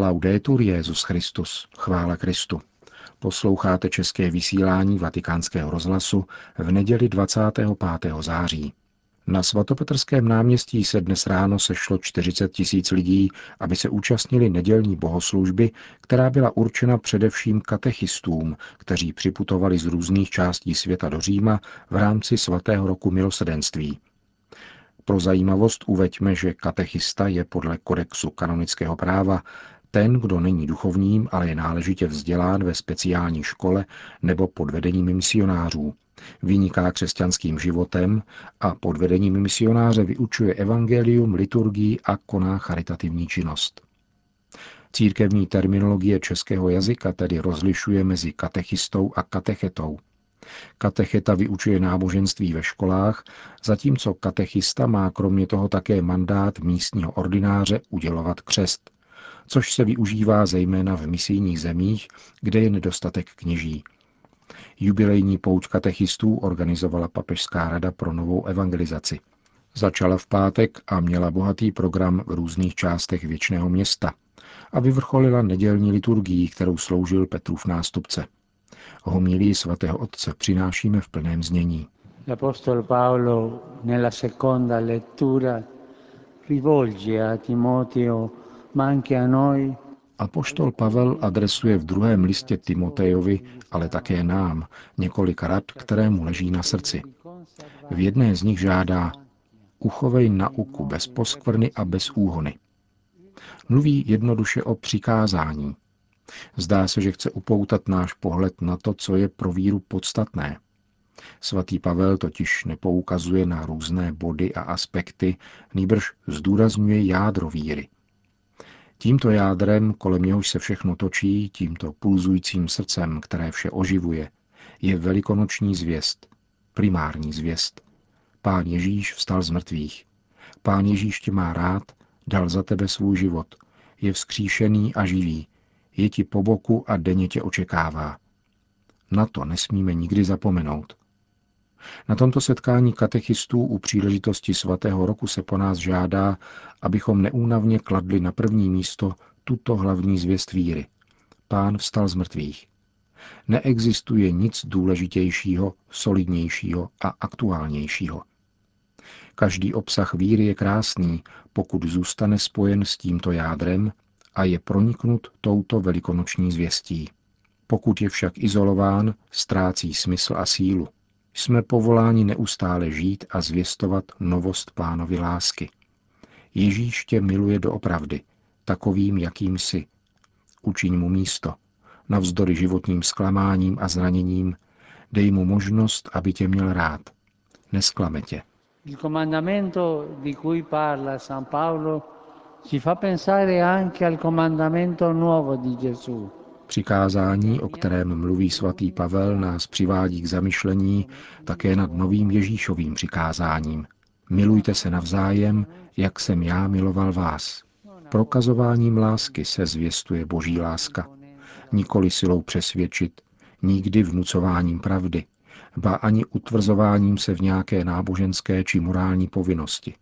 Laudetur Jezus Christus, chvála Kristu. Posloucháte české vysílání Vatikánského rozhlasu v neděli 25. září. Na svatopetrském náměstí se dnes ráno sešlo 40 tisíc lidí, aby se účastnili nedělní bohoslužby, která byla určena především katechistům, kteří připutovali z různých částí světa do Říma v rámci svatého roku milosedenství. Pro zajímavost uveďme, že katechista je podle kodexu kanonického práva ten, kdo není duchovním, ale je náležitě vzdělán ve speciální škole nebo pod vedením misionářů, vyniká křesťanským životem a pod vedením misionáře vyučuje evangelium, liturgii a koná charitativní činnost. Církevní terminologie českého jazyka tedy rozlišuje mezi katechistou a katechetou. Katecheta vyučuje náboženství ve školách, zatímco katechista má kromě toho také mandát místního ordináře udělovat křest, což se využívá zejména v misijních zemích, kde je nedostatek kněží. Jubilejní pouč katechistů organizovala Papežská rada pro novou evangelizaci. Začala v pátek a měla bohatý program v různých částech věčného města a vyvrcholila nedělní liturgii, kterou sloužil Petrův nástupce. Homilii svatého otce přinášíme v plném znění. L'Apostolo Paolo nella seconda lettura rivolge a Timoteo, Apoštol Pavel adresuje v druhém listě Timotejovi, ale také nám, několik rad, které mu leží na srdci. V jedné z nich žádá uchovej nauku bez poskvrny a bez úhony. Mluví jednoduše o přikázání. Zdá se, že chce upoutat náš pohled na to, co je pro víru podstatné. Svatý Pavel totiž nepoukazuje na různé body a aspekty, nýbrž zdůrazňuje jádro víry – Tímto jádrem, kolem něhož se všechno točí, tímto pulzujícím srdcem, které vše oživuje, je velikonoční zvěst, primární zvěst. Pán Ježíš vstal z mrtvých. Pán Ježíš tě má rád, dal za tebe svůj život. Je vzkříšený a živý. Je ti po boku a denně tě očekává. Na to nesmíme nikdy zapomenout. Na tomto setkání katechistů u příležitosti svatého roku se po nás žádá, abychom neúnavně kladli na první místo tuto hlavní zvěst víry. Pán vstal z mrtvých. Neexistuje nic důležitějšího, solidnějšího a aktuálnějšího. Každý obsah víry je krásný, pokud zůstane spojen s tímto jádrem a je proniknut touto velikonoční zvěstí. Pokud je však izolován, ztrácí smysl a sílu. Jsme povoláni neustále žít a zvěstovat novost pánovi lásky. Ježíš tě miluje doopravdy, takovým, jakým jsi. Učiň mu místo. Navzdory životním zklamáním a zraněním, dej mu možnost, aby tě měl rád. Nesklame tě. Il San Paolo ci fa pensare anche al comandamento nuovo di Gesù. Přikázání, o kterém mluví svatý Pavel, nás přivádí k zamyšlení také nad novým Ježíšovým přikázáním. Milujte se navzájem, jak jsem já miloval vás. Prokazováním lásky se zvěstuje boží láska. Nikoli silou přesvědčit, nikdy vnucováním pravdy, ba ani utvrzováním se v nějaké náboženské či morální povinnosti.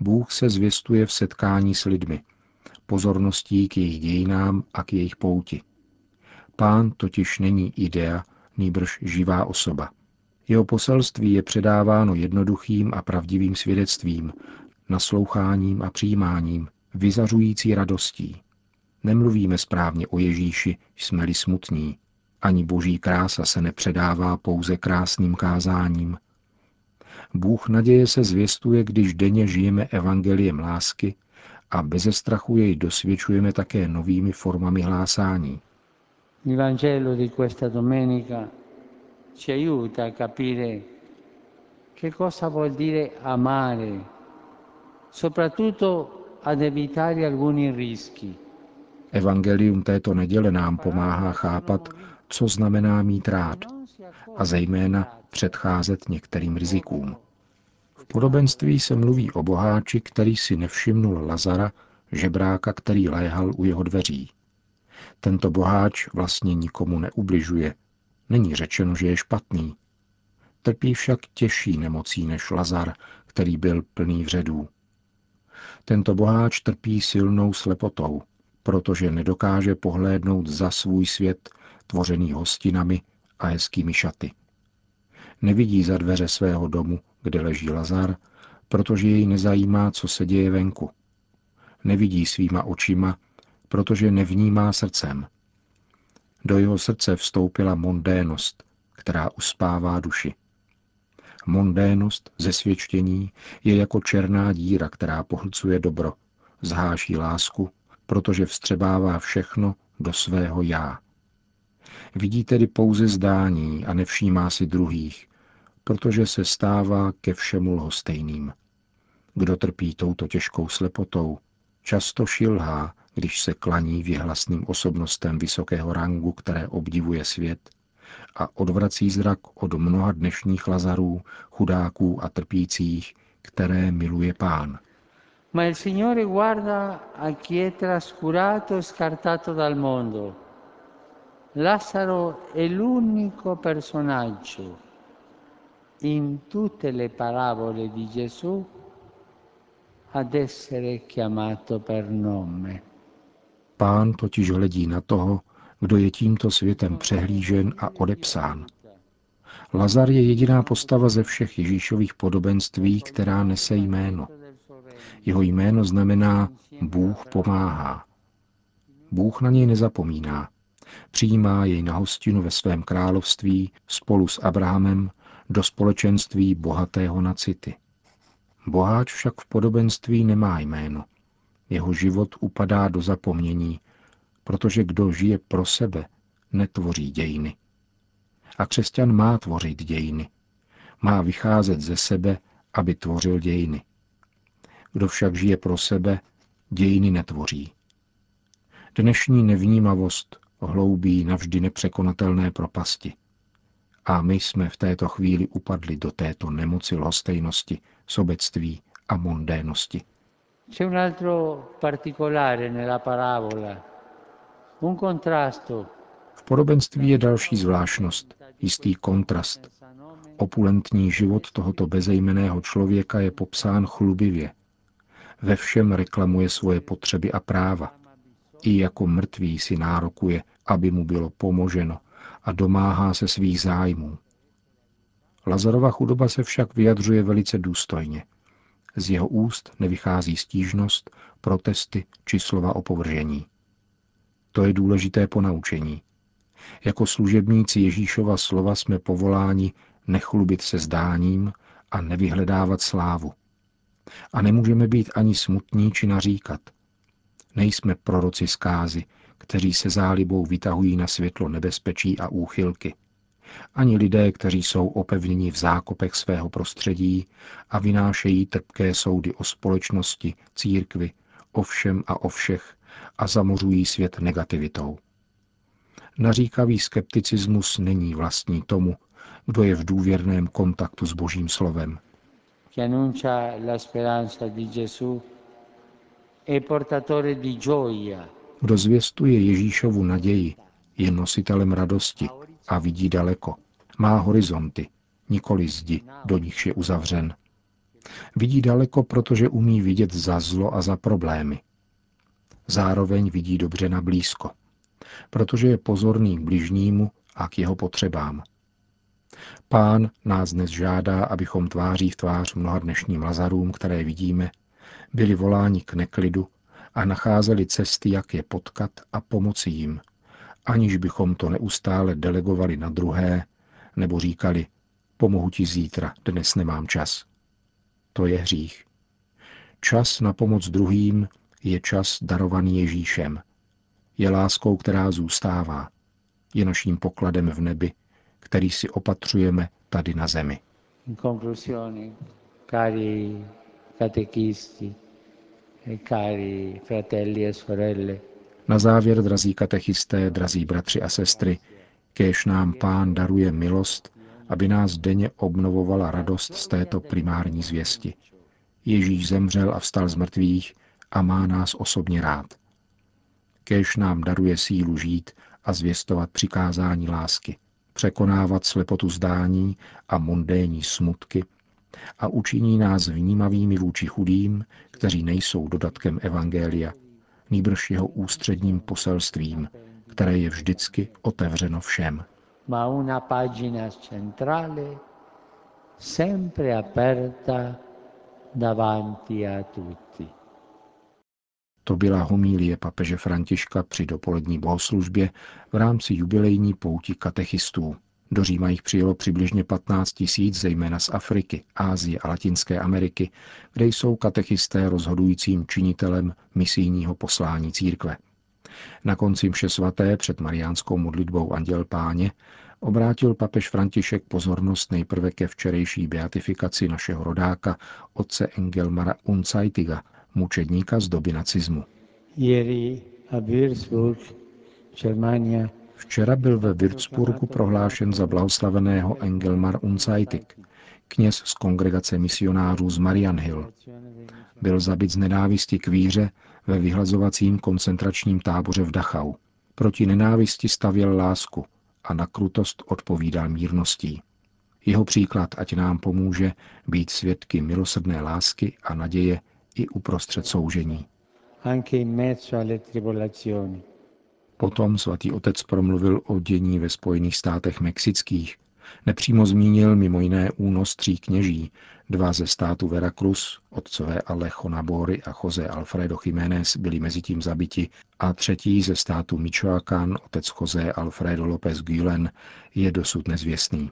Bůh se zvěstuje v setkání s lidmi, pozorností k jejich dějinám a k jejich pouti. Pán totiž není idea, nýbrž živá osoba. Jeho poselství je předáváno jednoduchým a pravdivým svědectvím, nasloucháním a přijímáním, vyzařující radostí. Nemluvíme správně o Ježíši, jsme-li smutní. Ani boží krása se nepředává pouze krásným kázáním. Bůh naděje se zvěstuje, když denně žijeme evangeliem lásky a beze strachu jej dosvědčujeme také novými formami hlásání. Il Vangelo di questa domenica ci aiuta a capire che cosa vuol dire amare, soprattutto ad evitare alcuni rischi. Evangelium této neděle nám pomáhá chápat, co znamená mít rád a zejména předcházet některým rizikům. V podobenství se mluví o boháči, který si nevšimnul Lazara, žebráka, který léhal u jeho dveří. Tento boháč vlastně nikomu neubližuje. Není řečeno, že je špatný. Trpí však těžší nemocí než Lazar, který byl plný vředů. Tento boháč trpí silnou slepotou. protože nedokáže pohlédnout za svůj svět, tvořený hostinami a hezkými šaty. Nevidí za dveře svého domu, kde leží Lazar, protože jej nezajímá, co se děje venku. Nevidí svýma očima, protože nevnímá srdcem. Do jeho srdce vstoupila mondénost, která uspává duši. Mondénost, zesvědčení, je jako černá díra, která pohlcuje dobro, zháší lásku, protože vstřebává všechno do svého já. Vidí tedy pouze zdání a nevšímá si druhých, protože se stává ke všemu lhostejným. Kdo trpí touto těžkou slepotou, často šilhá, když se klaní věhlasným osobnostem vysokého rangu, které obdivuje svět, a odvrací zrak od mnoha dnešních lazarů, chudáků a trpících, které miluje pán. Ma il Signore guarda a chi è trascurato e scartato dal mondo. Lazzaro è l'unico personaggio in tutte le parabole di Gesù ad essere chiamato per nome. Pán totiž hledí na toho, kdo je tímto světem přehlížen a odepsán. Lazar je jediná postava ze všech Ježíšových podobenství, která nese jméno. Jeho jméno znamená Bůh pomáhá. Bůh na něj nezapomíná. Přijímá jej na hostinu ve svém království spolu s Abrahamem do společenství bohatého na city. Boháč však v podobenství nemá jméno. Jeho život upadá do zapomnění, protože kdo žije pro sebe, netvoří dějiny. A křesťan má tvořit dějiny. Má vycházet ze sebe, aby tvořil dějiny. Kdo však žije pro sebe, dějiny netvoří. Dnešní nevnímavost hloubí navždy nepřekonatelné propasti. A my jsme v této chvíli upadli do této nemoci lhostejnosti, sobectví a mondénosti. C'è un altro particolare nella parabola, un contrasto. V podobenství je další zvláštnost, jistý kontrast. Opulentní život tohoto bezejmeného člověka je popsán chlubivě. Ve všem reklamuje svoje potřeby a práva. I jako mrtvý si nárokuje, aby mu bylo pomoženo a domáhá se svých zájmů. Lazarova chudoba se však vyjadřuje velice důstojně. Z jeho úst nevychází stížnost, protesty či slova opovržení. To je důležité ponaučení. Jako služebníci Ježíšova slova jsme povoláni nechlubit se zdáním a nevyhledávat slávu. A nemůžeme být ani smutní či naříkat. Nejsme proroci zkázy, kteří se zálibou vytahují na světlo nebezpečí a úchylky. Ani lidé, kteří jsou opevněni v zákopech svého prostředí a vynášejí trpké soudy o společnosti, církvi, o všem a o všech a zamořují svět negativitou. Naříkavý skepticismus není vlastní tomu, kdo je v důvěrném kontaktu s Božím slovem. Chi Kdo zvěstuje Ježíšovu naději, je nositelem radosti a vidí daleko. Má horizonty, nikoli zdi, do nichž je uzavřen. Vidí daleko, protože umí vidět za zlo a za problémy. Zároveň vidí dobře na blízko, protože je pozorný k bližnímu a k jeho potřebám. Pán nás dnes žádá, abychom tváří v tvář mnoha dnešním lazarům, které vidíme, byli voláni k neklidu a nacházeli cesty, jak je potkat a pomoci jim, aniž bychom to neustále delegovali na druhé, nebo říkali, pomohu ti zítra, dnes nemám čas. To je hřích. Čas na pomoc druhým je čas darovaný Ježíšem. Je láskou, která zůstává. Je naším pokladem v nebi, který si opatřujeme tady na zemi. In cari catechisti Na závěr, drazí katechisté, drazí bratři a sestry, kéž nám Pán daruje milost, aby nás denně obnovovala radost z této primární zvěsti. Ježíš zemřel a vstal z mrtvých a má nás osobně rád. Kéž nám daruje sílu žít a zvěstovat přikázání lásky, překonávat slepotu zdání a mondénní smutky a učiní nás vnímavými vůči chudým, kteří nejsou dodatkem Evangelia, nýbrž jeho ústředním poselstvím, které je vždycky otevřeno všem. ma una pagina centrale sempre aperta davanti a tutti. To byla homílie papeže Františka při dopolední bohoslužbě v rámci jubilejní pouti katechistů. Do Říma jich přijelo přibližně 15 tisíc, zejména z Afriky, Ázie a Latinské Ameriky, kde jsou katechisté rozhodujícím činitelem misijního poslání církve. Na konci mše svaté před mariánskou modlitbou Anděl Páně obrátil papež František pozornost nejprve ke včerejší beatifikaci našeho rodáka, otce Engelmara Unzeitiga, mučedníka z doby nacismu. Včera byl ve Würzburgu prohlášen za blahoslaveného Engelmar Unzeitig, kněz z kongregace misionářů z Marianhill. Byl zabit z nenávisti k víře ve vyhlazovacím koncentračním táboře v Dachau. Proti nenávisti stavěl lásku a na krutost odpovídal mírností. Jeho příklad ať nám pomůže být svědky milosrdné lásky a naděje i uprostřed soužení. Potom svatý otec promluvil o dění ve Spojených státech mexických. Nepřímo zmínil mimo jiné únos tří kněží, dva ze státu Veracruz, otcové Alejo Nabory a Jose Alfredo Jiménez byli mezi tím zabiti a třetí ze státu Michoacán, otec Jose Alfredo López Gulen, je dosud nezvěstný.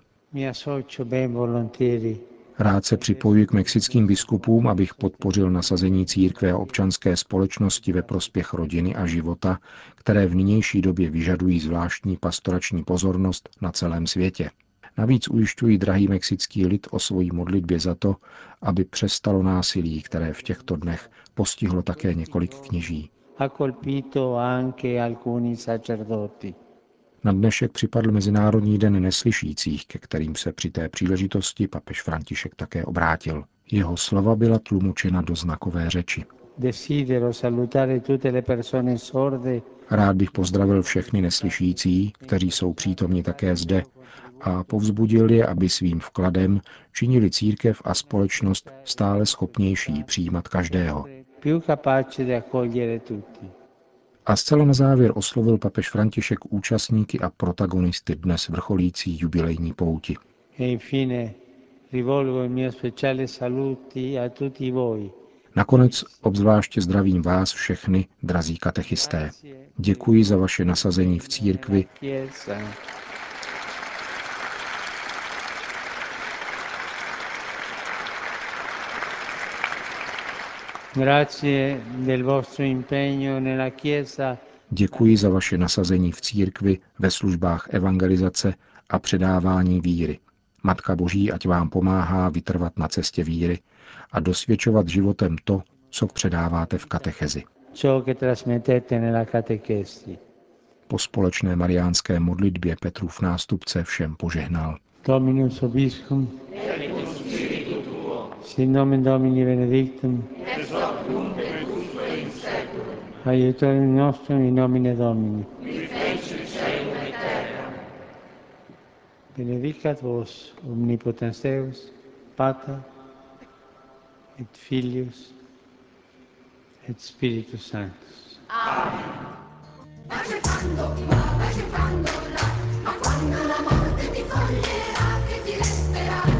Rád se připojuji k mexickým biskupům, abych podpořil nasazení církve a občanské společnosti ve prospěch rodiny a života, které v nynější době vyžadují zvláštní pastorační pozornost na celém světě. Navíc ujišťují drahý mexický lid o svojí modlitbě za to, aby přestalo násilí, které v těchto dnech postihlo také několik kněží. Na dnešek připadl Mezinárodní den neslyšících, ke kterým se při té příležitosti papež František také obrátil. Jeho slova byla tlumočena do znakové řeči. Rád bych pozdravil všechny neslyšící, kteří jsou přítomni také zde, a povzbudil je, aby svým vkladem činili církev a společnost stále schopnější přijímat každého. A zcela na závěr oslovil papež František účastníky a protagonisty dnes vrcholící jubilejní pouti. Nakonec obzvláště zdravím vás všechny, drazí katechisté. Děkuji za vaše nasazení v církvi. Děkuji za vaše nasazení v církvi, ve službách evangelizace a předávání víry. Matka Boží ať vám pomáhá vytrvat na cestě víry a dosvědčovat životem to, co předáváte v katechezi. Po společné mariánské modlitbě Petrův nástupce všem požehnal. Dominus obiscum, Sin nomen Domini benedictum, nunc et usque in seculum, nomine Domini. Benedicat vos omnipotens Deus, Pater et Filius et Spiritus Sanctus. Amen. Va cercando qua, va cercando là, ma quando la morte ti coglierà, che ti resterà